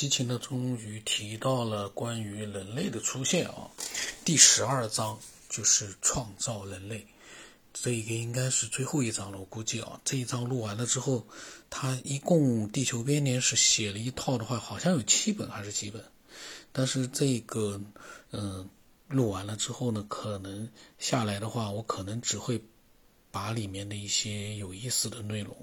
西秦呢，终于提到了关于人类的出现啊，第十二章就是创造人类，这一个应该是最后一章了，我估计啊，这一章录完了之后，他一共地球编年史写了一套的话，好像有七本还是几本，但是这个嗯录完了之后呢，可能下来的话，我可能只会把里面的一些有意思的内容。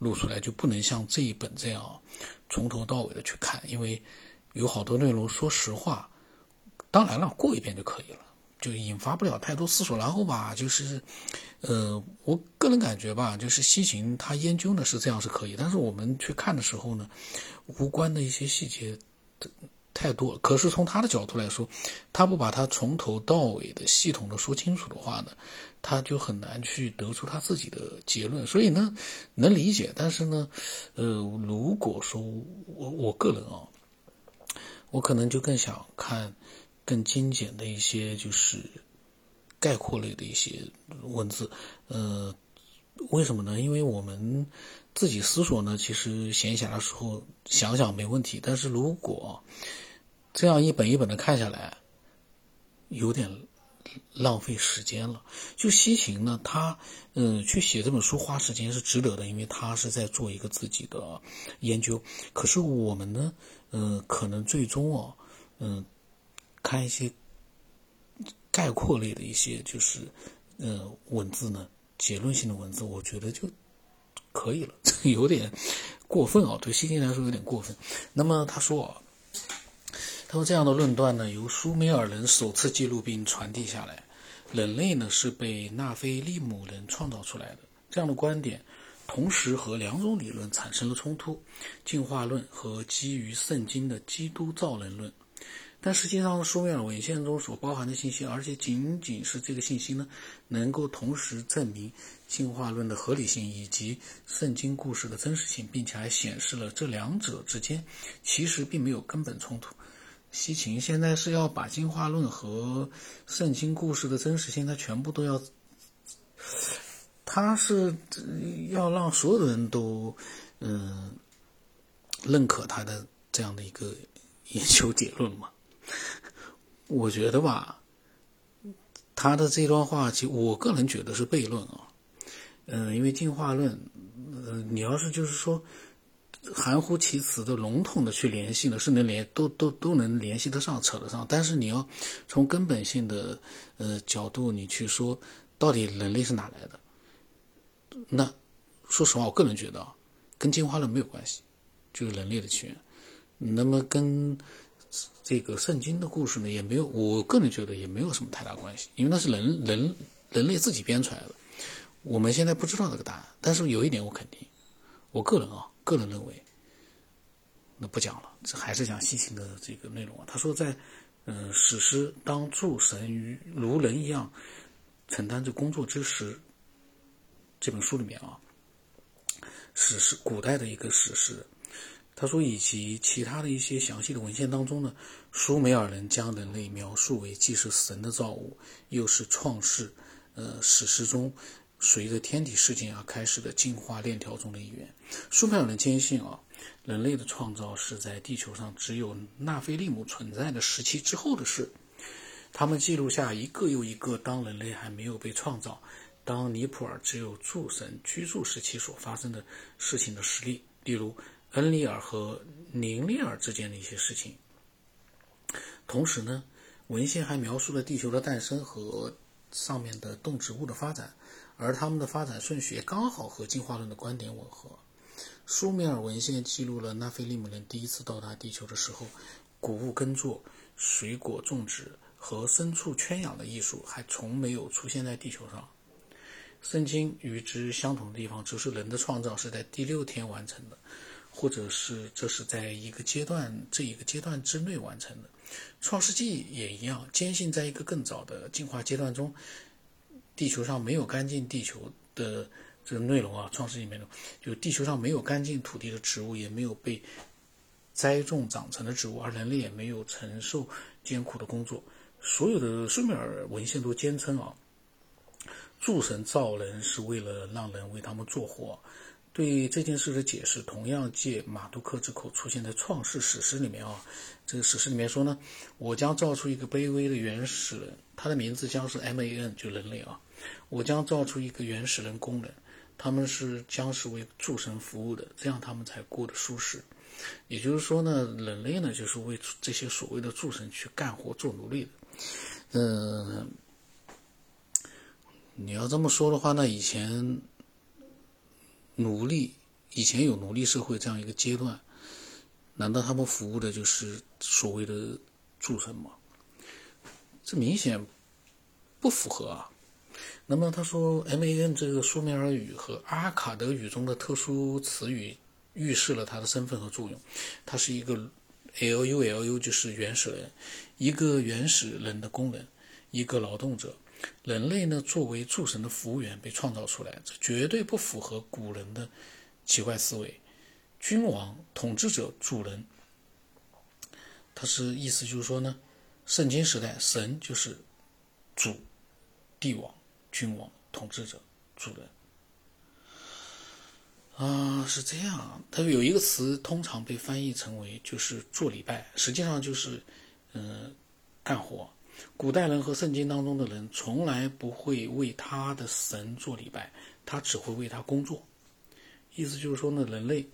录出来就不能像这一本这样从头到尾的去看，因为有好多内容，说实话，当然了，过一遍就可以了，就引发不了太多思索。然后吧，就是，呃，我个人感觉吧，就是西秦他研究呢是这样是可以，但是我们去看的时候呢，无关的一些细节。太多，可是从他的角度来说，他不把他从头到尾的系统的说清楚的话呢，他就很难去得出他自己的结论。所以呢，能理解，但是呢，呃，如果说我我个人啊，我可能就更想看更精简的一些，就是概括类的一些文字，呃。为什么呢？因为我们自己思索呢，其实闲暇的时候想想没问题。但是如果这样一本一本的看下来，有点浪费时间了。就西秦呢，他嗯去写这本书花时间是值得的，因为他是在做一个自己的研究。可是我们呢，嗯，可能最终哦，嗯，看一些概括类的一些就是嗯文字呢。结论性的文字，我觉得就可以了，有点过分啊，对西秦来说有点过分。那么他说，他说这样的论断呢，由苏美尔人首次记录并传递下来，人类呢是被纳菲利姆人创造出来的。这样的观点，同时和两种理论产生了冲突：进化论和基于圣经的基督造人论。但实际上，书面文献中所包含的信息，而且仅仅是这个信息呢，能够同时证明进化论的合理性以及圣经故事的真实性，并且还显示了这两者之间其实并没有根本冲突。西秦现在是要把进化论和圣经故事的真实性，他全部都要，他是要让所有的人都嗯认可他的这样的一个研究结论嘛？我觉得吧，他的这段话，其我个人觉得是悖论啊。嗯，因为进化论，呃，你要是就是说含糊其辞的、笼统的去联系呢，是能联都都都能联系得上、扯得上。但是你要从根本性的呃角度，你去说到底人类是哪来的？那说实话，我个人觉得啊，跟进化论没有关系，就是人类的起源。那么跟这个圣经的故事呢，也没有，我个人觉得也没有什么太大关系，因为那是人人人类自己编出来的，我们现在不知道这个答案。但是有一点我肯定，我个人啊，个人认为，那不讲了，这还是讲西秦的这个内容啊。他说，在嗯史诗当诸神与如人一样承担着工作之时，这本书里面啊，史诗古代的一个史诗。他说，以及其他的一些详细的文献当中呢，苏美尔人将人类描述为既是神的造物，又是创世，呃，史诗中随着天体事件而开始的进化链条中的一员。苏美尔人坚信啊，人类的创造是在地球上只有纳菲利姆存在的时期之后的事。他们记录下一个又一个当人类还没有被创造，当尼普尔只有诸神居住时期所发生的事情的实例，例如。恩利尔和宁利尔之间的一些事情。同时呢，文献还描述了地球的诞生和上面的动植物的发展，而他们的发展顺序也刚好和进化论的观点吻合。苏美尔文献记录了纳菲利姆人第一次到达地球的时候，谷物耕作、水果种植和牲畜圈养的艺术还从没有出现在地球上。圣经与之相同的地方，则是人的创造是在第六天完成的。或者是这是在一个阶段这一个阶段之内完成的，《创世纪》也一样，坚信在一个更早的进化阶段中，地球上没有干净地球的这个内容啊，《创世》里面的就地球上没有干净土地的植物，也没有被栽种长成的植物，而人类也没有承受艰苦的工作。所有的苏美尔文献都坚称啊，诸神造人是为了让人为他们做活。对这件事的解释同样借马杜克之口出现在《创世史诗》里面啊。这个史诗里面说呢，我将造出一个卑微的原始人，他的名字将是 M.A.N，就人类啊。我将造出一个原始人工人，他们是将是为诸神服务的，这样他们才过得舒适。也就是说呢，人类呢就是为这些所谓的诸神去干活做奴隶的。嗯，你要这么说的话，那以前奴隶以前有奴隶社会这样一个阶段。难道他们服务的就是所谓的诸神吗？这明显不符合啊。那么他说，M A N 这个苏美尔语和阿卡德语中的特殊词语预示了他的身份和作用。他是一个 L U L U，就是原始人，一个原始人的工人，一个劳动者。人类呢，作为诸神的服务员被创造出来，这绝对不符合古人的奇怪思维。君王、统治者、主人，他是意思就是说呢，圣经时代神就是主、帝王、君王、统治者、主人啊，是这样。他有一个词通常被翻译成为就是做礼拜，实际上就是嗯干活。古代人和圣经当中的人从来不会为他的神做礼拜，他只会为他工作。意思就是说呢，人类。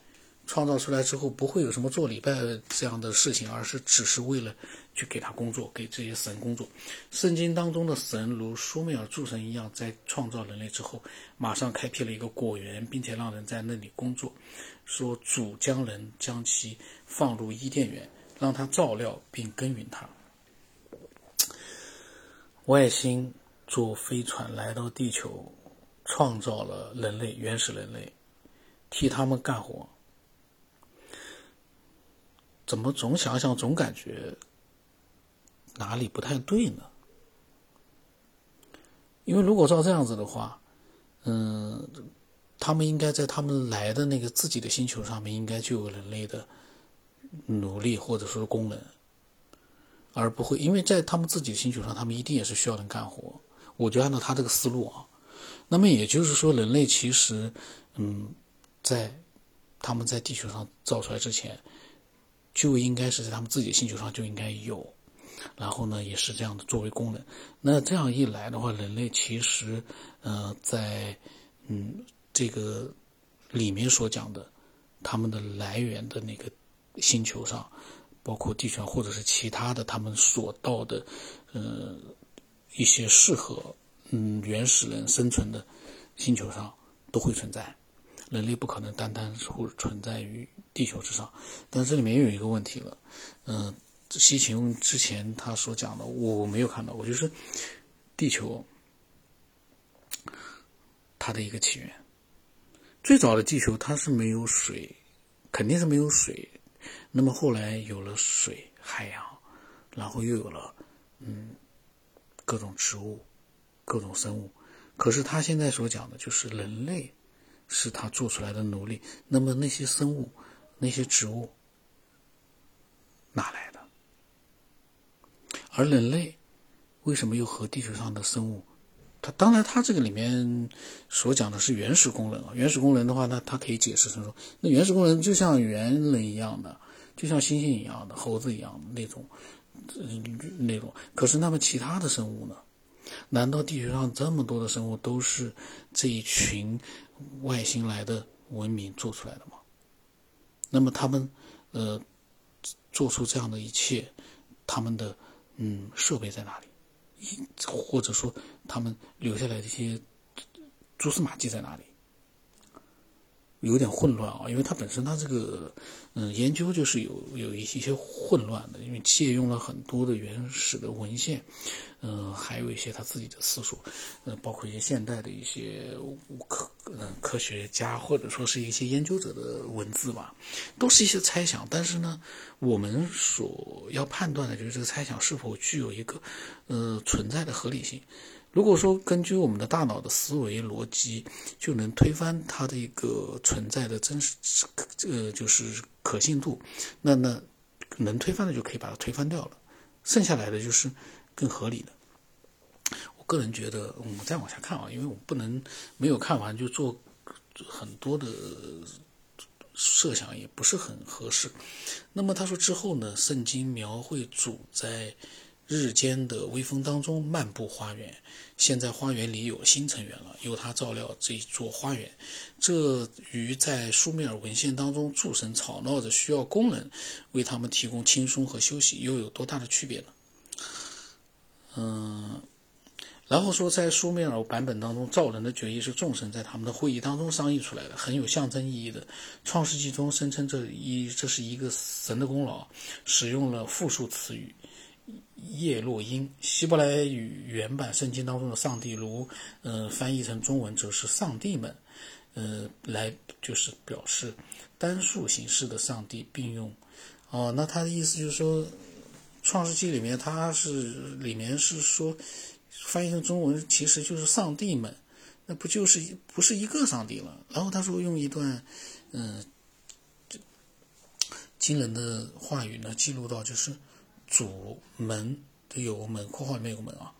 创造出来之后，不会有什么做礼拜这样的事情，而是只是为了去给他工作，给这些神工作。圣经当中的神如苏美尔诸神一样，在创造人类之后，马上开辟了一个果园，并且让人在那里工作。说主将人将其放入伊甸园，让他照料并耕耘它。外星坐飞船来到地球，创造了人类，原始人类，替他们干活。怎么总想想总感觉哪里不太对呢？因为如果照这样子的话，嗯，他们应该在他们来的那个自己的星球上面，应该就有人类的努力或者说是工人，而不会因为在他们自己的星球上，他们一定也是需要人干活。我就按照他这个思路啊，那么也就是说，人类其实，嗯，在他们在地球上造出来之前。就应该是在他们自己的星球上就应该有，然后呢，也是这样的作为功能。那这样一来的话，人类其实，呃，在嗯这个里面所讲的他们的来源的那个星球上，包括地球或者是其他的他们所到的，呃一些适合嗯原始人生存的星球上都会存在。人类不可能单单是存在于地球之上，但这里面又有一个问题了，嗯，西秦之前他所讲的我没有看到，我就是地球它的一个起源，最早的地球它是没有水，肯定是没有水，那么后来有了水、海洋，然后又有了嗯各种植物、各种生物，可是他现在所讲的就是人类。是他做出来的奴隶。那么那些生物、那些植物哪来的？而人类为什么又和地球上的生物？他当然，他这个里面所讲的是原始工人啊。原始工人的话，那他可以解释成说，那原始工人就像猿人一样的，就像猩猩一样的，猴子一样的那种，那种。可是那么其他的生物呢？难道地球上这么多的生物都是这一群？外星来的文明做出来的吗？那么他们，呃，做出这样的一切，他们的嗯设备在哪里？或者说他们留下来的一些蛛丝马迹在哪里？有点混乱啊，因为它本身它这个嗯研究就是有有一些混乱的，因为借用了很多的原始的文献，嗯，还有一些他自己的思索，嗯，包括一些现代的一些科嗯科学家或者说是一些研究者的文字吧，都是一些猜想。但是呢，我们所要判断的就是这个猜想是否具有一个呃存在的合理性。如果说根据我们的大脑的思维逻辑就能推翻它的一个存在的真实，呃，就是可信度，那那能推翻的就可以把它推翻掉了，剩下来的就是更合理的。我个人觉得，我们再往下看啊，因为我不能没有看完就做很多的设想也不是很合适。那么他说之后呢，圣经描绘主在日间的微风当中漫步花园，现在花园里有新成员了，由他照料这一座花园，这与在苏美尔文献当中诸神吵闹着需要工人为他们提供轻松和休息，又有多大的区别呢？嗯。然后说，在苏美尔版本当中，造人的决议是众神在他们的会议当中商议出来的，很有象征意义的。创世纪中声称这一这是一个神的功劳，使用了复数词语叶洛因。希伯来语原版圣经当中的上帝，如呃翻译成中文则是上帝们，呃来就是表示单数形式的上帝并用。哦，那他的意思就是说，创世纪里面他是里面是说。翻译成中文其实就是上帝们，那不就是不是一个上帝了？然后他说用一段，嗯，惊人的话语呢，记录到就是主门这有个门，括号里面有个门啊，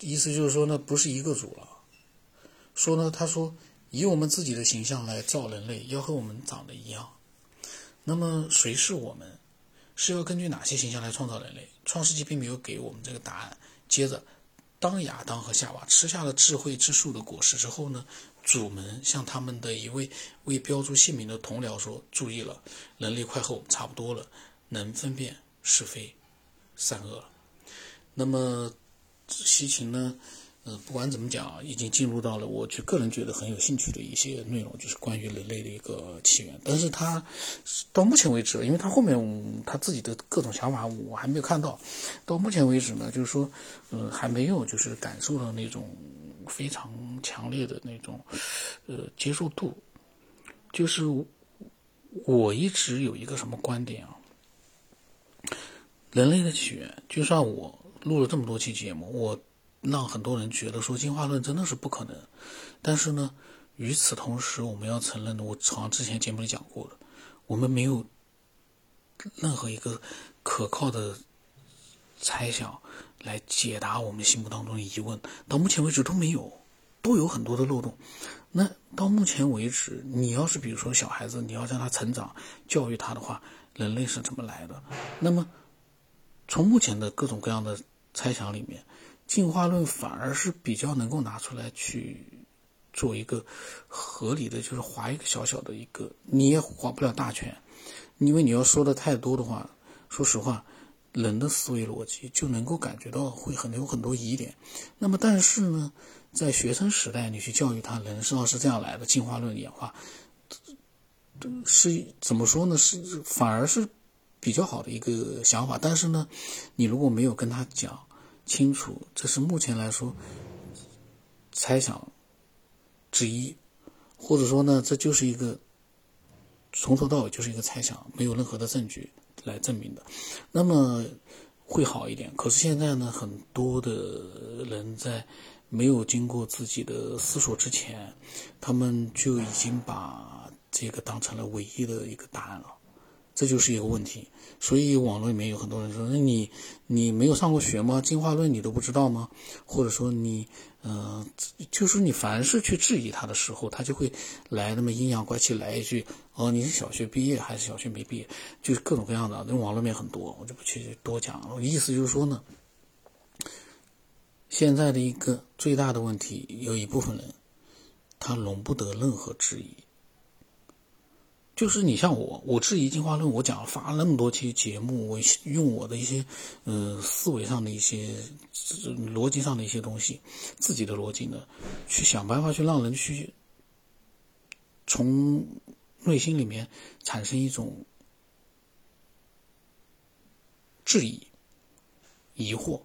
意思就是说呢，不是一个主了。说呢，他说以我们自己的形象来造人类，要和我们长得一样。那么谁是我们？是要根据哪些形象来创造人类？创世纪并没有给我们这个答案。接着。当亚当和夏娃吃下了智慧之树的果实之后呢，主们向他们的一位未标注姓名的同僚说：“注意了，人类快和我们差不多了，能分辨是非善恶。”那么西芹呢？呃，不管怎么讲，已经进入到了我就个人觉得很有兴趣的一些内容，就是关于人类的一个起源。但是他到目前为止，因为他后面他自己的各种想法我还没有看到。到目前为止呢，就是说，呃，还没有就是感受到那种非常强烈的那种呃接受度。就是我一直有一个什么观点啊？人类的起源，就算我录了这么多期节目，我。让很多人觉得说进化论真的是不可能，但是呢，与此同时，我们要承认的，我好像之前节目里讲过的，我们没有任何一个可靠的猜想来解答我们心目当中的疑问，到目前为止都没有，都有很多的漏洞。那到目前为止，你要是比如说小孩子，你要让他成长，教育他的话，人类是怎么来的？那么从目前的各种各样的猜想里面。进化论反而是比较能够拿出来去做一个合理的，就是划一个小小的一个，你也划不了大圈，因为你要说的太多的话，说实话，人的思维逻辑就能够感觉到会很有很多疑点。那么，但是呢，在学生时代，你去教育他，人是是这样来的，进化论演化，是怎么说呢？是反而是比较好的一个想法。但是呢，你如果没有跟他讲。清楚，这是目前来说猜想之一，或者说呢，这就是一个从头到尾就是一个猜想，没有任何的证据来证明的，那么会好一点。可是现在呢，很多的人在没有经过自己的思索之前，他们就已经把这个当成了唯一的一个答案了。这就是一个问题，所以网络里面有很多人说：“那你你没有上过学吗？进化论你都不知道吗？”或者说你，呃，就是你凡是去质疑他的时候，他就会来那么阴阳怪气来一句：“哦，你是小学毕业还是小学没毕业？”就是各种各样的，那网络面很多，我就不去多讲了。意思就是说呢，现在的一个最大的问题，有一部分人他容不得任何质疑。就是你像我，我质疑进化论，我讲发那么多期节目，我用我的一些，呃，思维上的一些逻辑上的一些东西，自己的逻辑呢，去想办法去让人去从内心里面产生一种质疑、疑惑，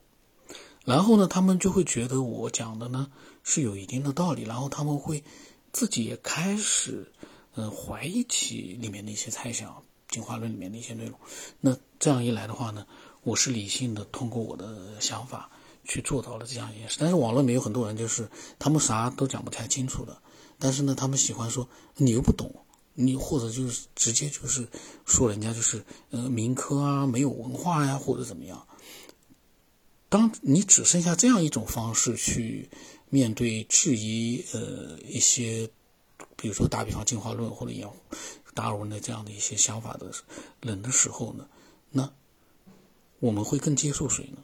然后呢，他们就会觉得我讲的呢是有一定的道理，然后他们会自己也开始。嗯，怀疑起里面的一些猜想，进化论里面的一些内容。那这样一来的话呢，我是理性的，通过我的想法去做到了这样一件事。但是网络里面有很多人，就是他们啥都讲不太清楚的。但是呢，他们喜欢说你又不懂，你或者就是直接就是说人家就是呃民科啊，没有文化呀，或者怎么样。当你只剩下这样一种方式去面对质疑，呃一些。比如说打比方进化论或者演达尔文的这样的一些想法的人的时候呢，那我们会更接受谁呢？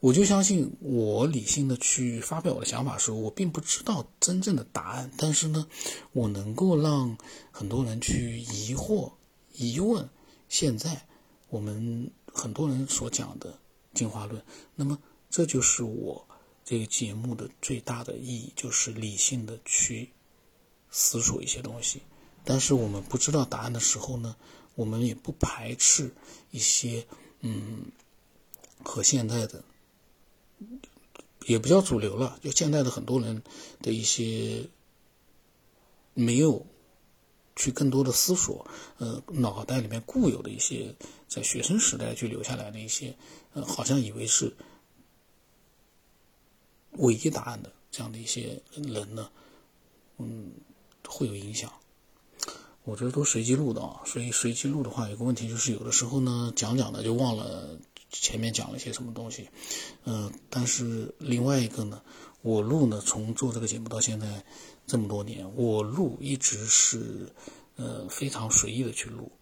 我就相信我理性的去发表我的想法的时候，我并不知道真正的答案，但是呢，我能够让很多人去疑惑、疑问。现在我们很多人所讲的进化论，那么这就是我这个节目的最大的意义，就是理性的去思索一些东西。但是我们不知道答案的时候呢，我们也不排斥一些嗯和现在的。也不叫主流了，就现在的很多人的一些没有去更多的思索，呃，脑袋里面固有的一些在学生时代去留下来的一些，呃，好像以为是唯一答案的这样的一些人呢，嗯，会有影响。我这都随机录的啊，所以随机录的话，有个问题就是有的时候呢，讲讲的就忘了。前面讲了些什么东西，嗯，但是另外一个呢，我录呢，从做这个节目到现在这么多年，我录一直是呃非常随意的去录。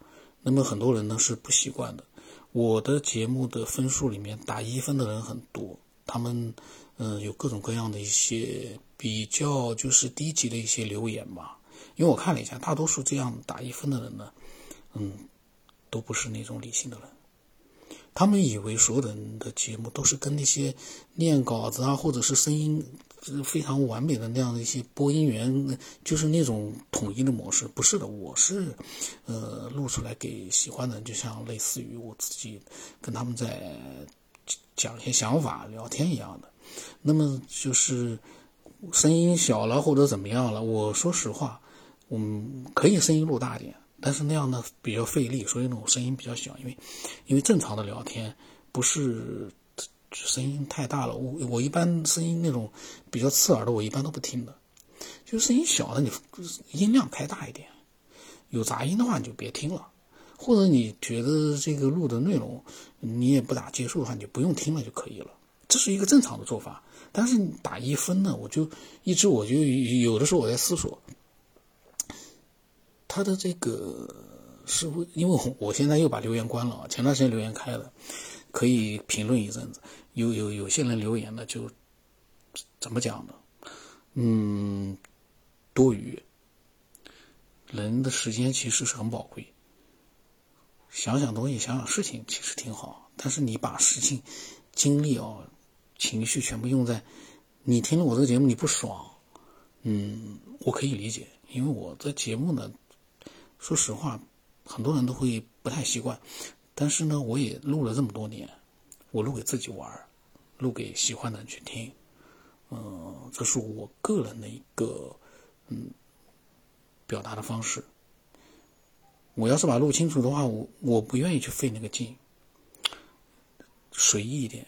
那么很多人呢是不习惯的。我的节目的分数里面打一分的人很多，他们嗯有各种各样的一些比较就是低级的一些留言吧。因为我看了一下，大多数这样打一分的人呢，嗯，都不是那种理性的人。他们以为所有人的节目都是跟那些念稿子啊，或者是声音非常完美的那样的一些播音员，就是那种统一的模式。不是的，我是，呃，录出来给喜欢的人，就像类似于我自己跟他们在讲一些想法、聊天一样的。那么就是声音小了或者怎么样了，我说实话，嗯，可以声音录大点。但是那样呢比较费力，所以呢我声音比较小，因为因为正常的聊天不是声音太大了，我我一般声音那种比较刺耳的我一般都不听的，就声音小的你音量开大一点，有杂音的话你就别听了，或者你觉得这个录的内容你也不咋接受的话，你就不用听了就可以了，这是一个正常的做法。但是打一分呢，我就一直我就有的时候我在思索。他的这个是不？因为我我现在又把留言关了。前段时间留言开了，可以评论一阵子。有有有些人留言呢，就怎么讲呢？嗯，多余。人的时间其实是很宝贵，想想东西，想想事情，其实挺好。但是你把事情、经历哦、情绪全部用在你听了我这个节目你不爽，嗯，我可以理解，因为我的节目呢。说实话，很多人都会不太习惯，但是呢，我也录了这么多年，我录给自己玩录给喜欢的人去听，嗯，这是我个人的一个嗯表达的方式。我要是把录清楚的话，我我不愿意去费那个劲，随意一点，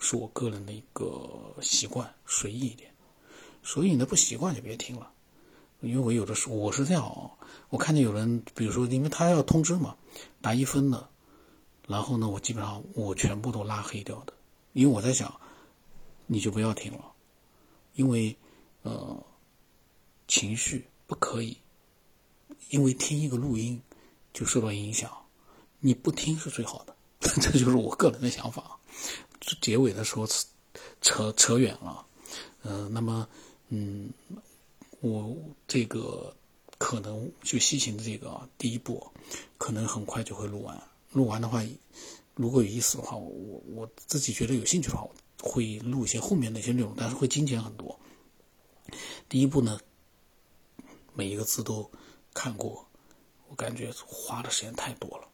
是我个人的一个习惯，随意一点。所以呢，不习惯就别听了。因为我有的时候我是这样啊，我看见有人，比如说，因为他要通知嘛，打一分的，然后呢，我基本上我全部都拉黑掉的，因为我在想，你就不要听了，因为呃，情绪不可以，因为听一个录音就受到影响，你不听是最好的，这就是我个人的想法。结尾的时候扯扯远了，嗯，那么嗯。我这个可能就西行的这个第一步，可能很快就会录完。录完的话，如果有意思的话，我我自己觉得有兴趣的话，会录一些后面的一些内容，但是会精简很多。第一步呢，每一个字都看过，我感觉花的时间太多了。